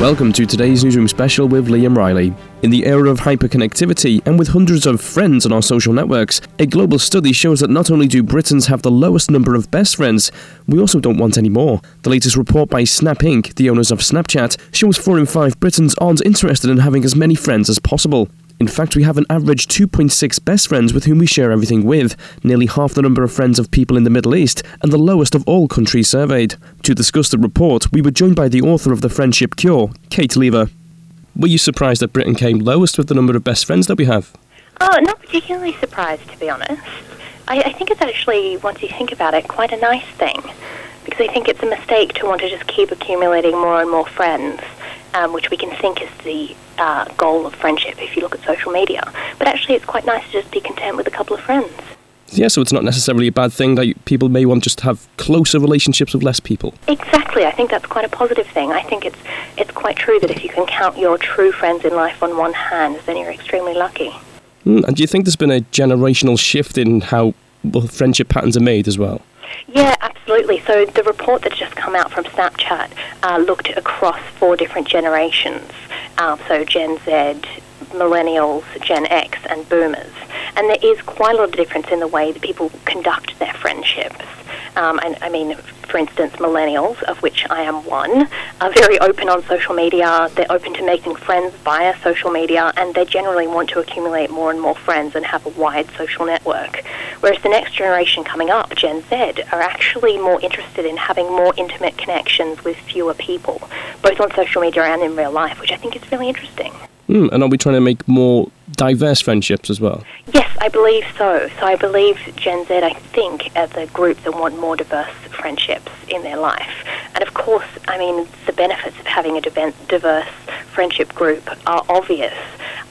Welcome to today's Newsroom special with Liam Riley. In the era of hyperconnectivity and with hundreds of friends on our social networks, a global study shows that not only do Britons have the lowest number of best friends, we also don't want any more. The latest report by Snap Inc., the owners of Snapchat, shows 4 in 5 Britons aren't interested in having as many friends as possible. In fact, we have an average 2.6 best friends with whom we share everything with, nearly half the number of friends of people in the Middle East, and the lowest of all countries surveyed. To discuss the report, we were joined by the author of The Friendship Cure, Kate Leaver. Were you surprised that Britain came lowest with the number of best friends that we have? Oh, not particularly surprised, to be honest. I, I think it's actually, once you think about it, quite a nice thing. Because I think it's a mistake to want to just keep accumulating more and more friends um, which we can think is the uh, goal of friendship if you look at social media. But actually, it's quite nice to just be content with a couple of friends. Yeah, so it's not necessarily a bad thing that people may want just to have closer relationships with less people. Exactly, I think that's quite a positive thing. I think it's it's quite true that if you can count your true friends in life on one hand, then you're extremely lucky. Mm, and do you think there's been a generational shift in how well, friendship patterns are made as well? Yeah, absolutely. So the report that's just come out from Snapchat uh, looked across four different generations. Uh, so Gen Z, millennials, Gen X, and boomers. And there is quite a lot of difference in the way that people conduct their friendships. Um, and I mean, for instance, millennials, of which I am one, are very open on social media. They're open to making friends via social media, and they generally want to accumulate more and more friends and have a wide social network. Whereas the next generation coming up, Gen Z, are actually more interested in having more intimate connections with fewer people, both on social media and in real life, which I think is really interesting. Mm, and are we trying to make more diverse friendships as well? Yes, I believe so. So I believe Gen Z, I think, as a group that want more diverse friendships in their life. And of course, I mean, the benefits of having a diverse friendship group are obvious.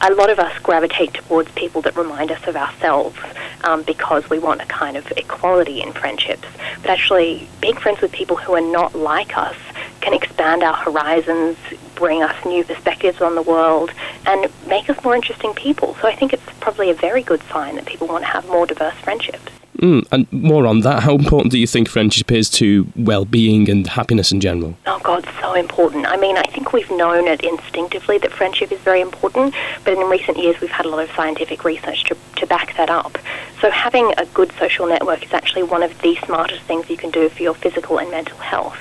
A lot of us gravitate towards people that remind us of ourselves um, because we want a kind of equality in friendships. But actually, being friends with people who are not like us can expand our horizons, bring us new perspectives on the world, and make us more interesting people. So I think it's probably a very good sign that people want to have more diverse friendships. Mm, and more on that, how important do you think friendship is to well being and happiness in general? Oh, God, so important. I mean, I think we've known it instinctively that friendship is very important, but in recent years we've had a lot of scientific research to, to back that up. Having a good social network is actually one of the smartest things you can do for your physical and mental health.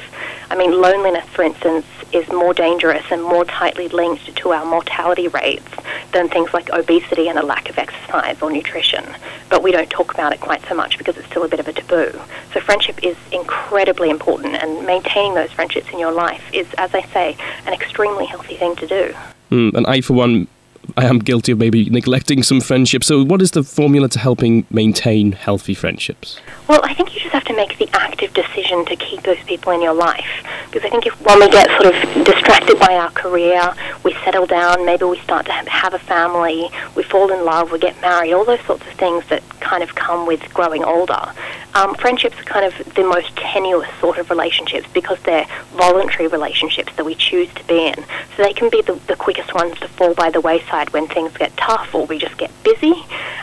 I mean, loneliness, for instance, is more dangerous and more tightly linked to our mortality rates than things like obesity and a lack of exercise or nutrition. But we don't talk about it quite so much because it's still a bit of a taboo. So friendship is incredibly important, and maintaining those friendships in your life is, as I say, an extremely healthy thing to do. Mm, and I, for one, I am guilty of maybe neglecting some friendships. So, what is the formula to helping maintain healthy friendships? Well, I think you just have to make the active decision to keep those people in your life. Because I think if when we get sort of distracted by our career, we settle down, maybe we start to have a family, we fall in love, we get married, all those sorts of things that kind of come with growing older. Um, friendships are kind of the most tenuous sort of relationships because they're voluntary relationships that we choose to be in. So they can be the, the quickest ones to fall by the wayside when things get tough or we just get busy.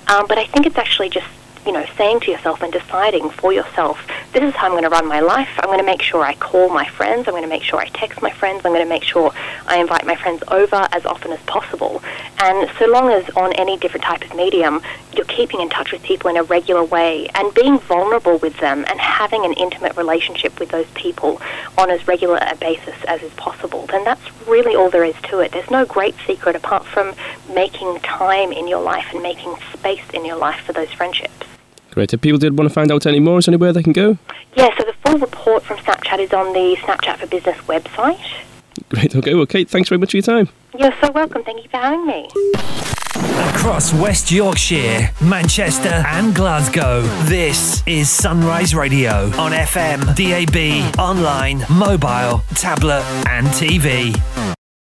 Um, but I think it's actually just you know, saying to yourself and deciding for yourself, this is how I'm going to run my life. I'm going to make sure I call my friends. I'm going to make sure I text my friends. I'm going to make sure I invite my friends over as often as possible. And so long as on any different type of medium, you're keeping in touch with people in a regular way and being vulnerable with them and having an intimate relationship with those people on as regular a basis as is possible, then that's really all there is to it. There's no great secret apart from making time in your life and making space in your life for those friendships. Great. If people did want to find out any more, is anywhere they can go? Yeah, so the full report from Snapchat is on the Snapchat for Business website. Great. Okay. Well, Kate, thanks very much for your time. You're so welcome. Thank you for having me. Across West Yorkshire, Manchester, and Glasgow, this is Sunrise Radio on FM, DAB, online, mobile, tablet, and TV.